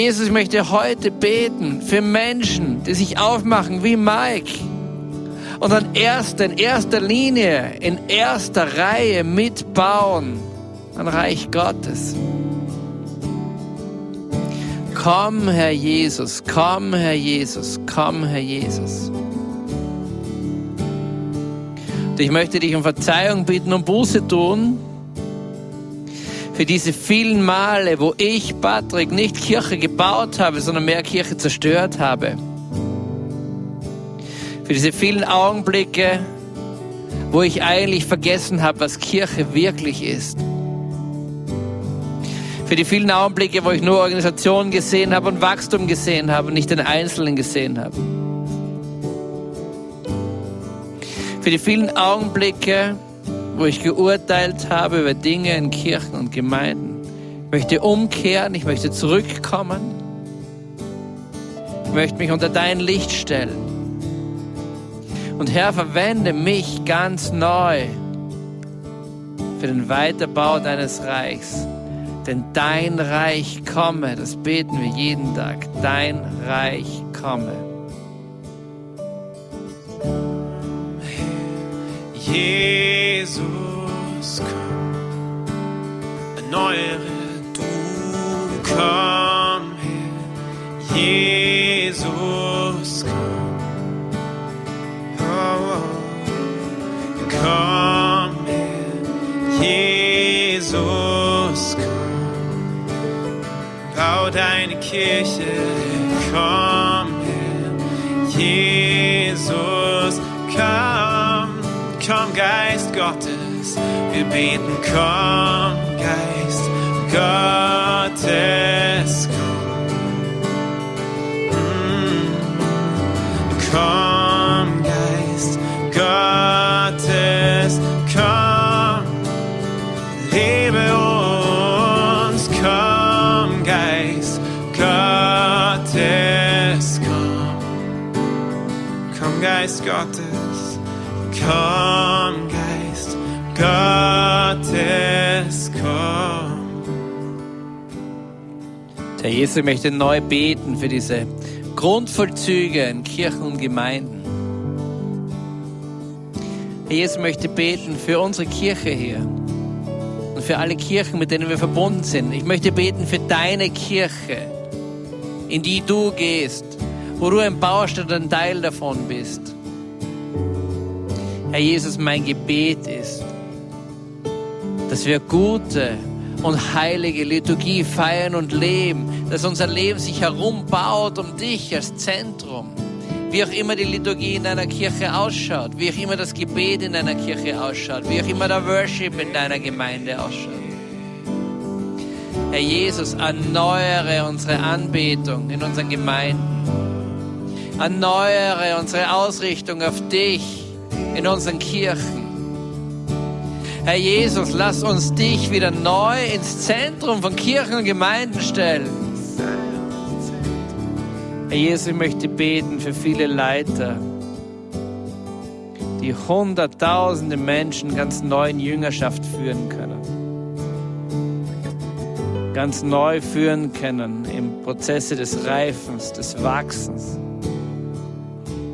Jesus, ich möchte heute beten für Menschen, die sich aufmachen wie Mike und an erster, in erster Linie, in erster Reihe mitbauen an Reich Gottes. Komm, Herr Jesus, komm, Herr Jesus, komm, Herr Jesus. Und ich möchte dich um Verzeihung bitten und Buße tun für diese vielen Male, wo ich, Patrick, nicht Kirche gebaut habe, sondern mehr Kirche zerstört habe. Für diese vielen Augenblicke, wo ich eigentlich vergessen habe, was Kirche wirklich ist. Für die vielen Augenblicke, wo ich nur Organisationen gesehen habe und Wachstum gesehen habe und nicht den Einzelnen gesehen habe. Für die vielen Augenblicke, wo ich geurteilt habe über Dinge in Kirchen und Gemeinden. Ich möchte umkehren, ich möchte zurückkommen. Ich möchte mich unter dein Licht stellen. Und Herr, verwende mich ganz neu für den Weiterbau deines Reichs. Denn dein Reich komme, das beten wir jeden Tag. Dein Reich komme. Jesus, komm, erneuere du, komm her, Jesus, komm, oh, oh. komm her, Jesus, komm, bau deine Kirche, komm her, Jesus, komm, komm Geist Gottes, wir beten, komm Geist Gottes, komm, Mm. komm Geist Gottes, komm, lebe uns, komm Geist Gottes, komm. Komm, Geist Gottes, komm, Geist Gottes, komm. Herr Jesus, möchte neu beten für diese Grundvollzüge in Kirchen und Gemeinden. Herr Jesus, möchte beten für unsere Kirche hier und für alle Kirchen, mit denen wir verbunden sind. Ich möchte beten für deine Kirche, in die du gehst, wo du ein Baustein, ein Teil davon bist. Herr Jesus, mein Gebet ist, dass wir gute und heilige Liturgie feiern und leben, dass unser Leben sich herumbaut um dich als Zentrum. Wie auch immer die Liturgie in deiner Kirche ausschaut, wie auch immer das Gebet in deiner Kirche ausschaut, wie auch immer der Worship in deiner Gemeinde ausschaut. Herr Jesus, erneuere unsere Anbetung in unseren Gemeinden. Erneuere unsere Ausrichtung auf dich in unseren Kirchen. Herr Jesus, lass uns dich wieder neu ins Zentrum von Kirchen und Gemeinden stellen. Herr Jesus, ich möchte beten für viele Leiter, die hunderttausende Menschen ganz neu in Jüngerschaft führen können. Ganz neu führen können im Prozesse des Reifens, des Wachsens,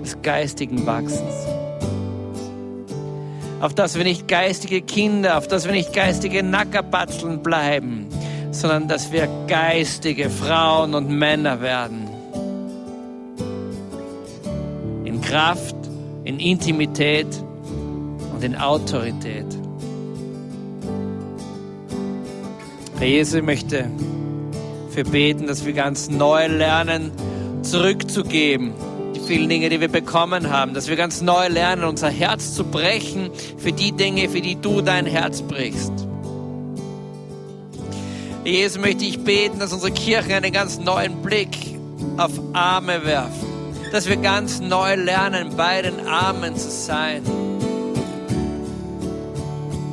des geistigen Wachsens auf dass wir nicht geistige Kinder, auf dass wir nicht geistige Nackerpatzeln bleiben, sondern dass wir geistige Frauen und Männer werden. In Kraft, in Intimität und in Autorität. Herr Jesus, ich möchte für beten, dass wir ganz neu lernen, zurückzugeben Dinge, die wir bekommen haben, dass wir ganz neu lernen, unser Herz zu brechen für die Dinge, für die du dein Herz brichst. Jesus möchte ich beten, dass unsere Kirchen einen ganz neuen Blick auf Arme werfen, dass wir ganz neu lernen, bei den Armen zu sein.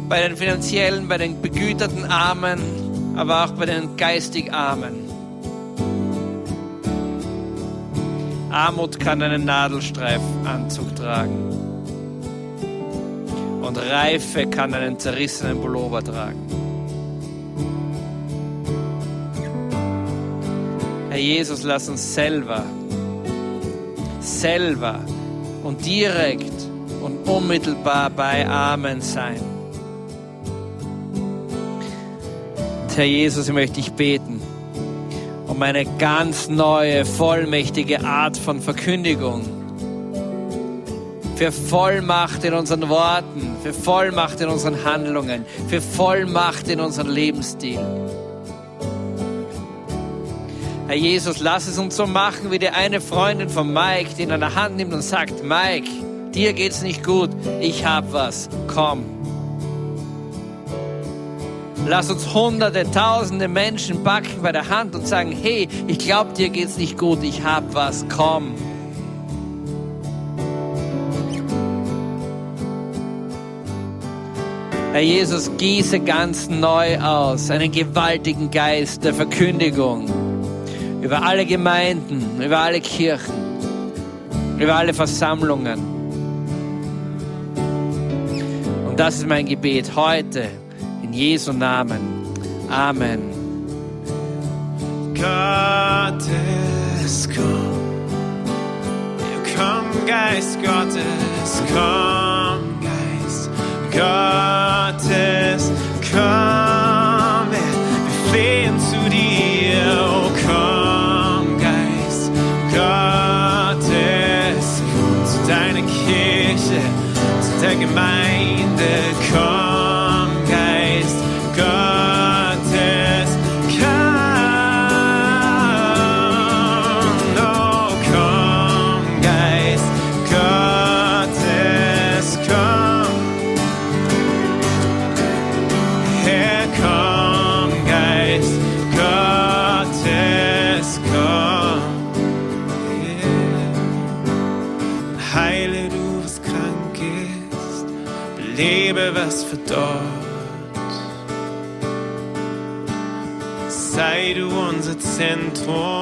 Bei den finanziellen, bei den begüterten Armen, aber auch bei den geistig Armen. Armut kann einen Nadelstreifanzug tragen. Und Reife kann einen zerrissenen Pullover tragen. Herr Jesus, lass uns selber, selber und direkt und unmittelbar bei Amen sein. Herr Jesus, ich möchte dich beten um eine ganz neue, vollmächtige Art von Verkündigung. Für Vollmacht in unseren Worten, für Vollmacht in unseren Handlungen, für Vollmacht in unserem Lebensstil. Herr Jesus, lass es uns so machen, wie die eine Freundin von Mike, die ihn an der Hand nimmt und sagt, Mike, dir geht's nicht gut, ich hab was, komm. Lass uns hunderte, tausende Menschen backen bei der Hand und sagen, hey, ich glaube, dir geht's nicht gut, ich hab was, komm. Herr Jesus, gieße ganz neu aus einen gewaltigen Geist der Verkündigung über alle Gemeinden, über alle Kirchen, über alle Versammlungen. Und das ist mein Gebet heute in Jesu Namen. Amen. Gottes, komm. Komm, Geist Gottes, komm, Geist Gottes, komm. Wir flehen zu dir, oh komm, Geist Gottes, zu deiner Kirche, zu der Gemeinde, komm. Zentrum,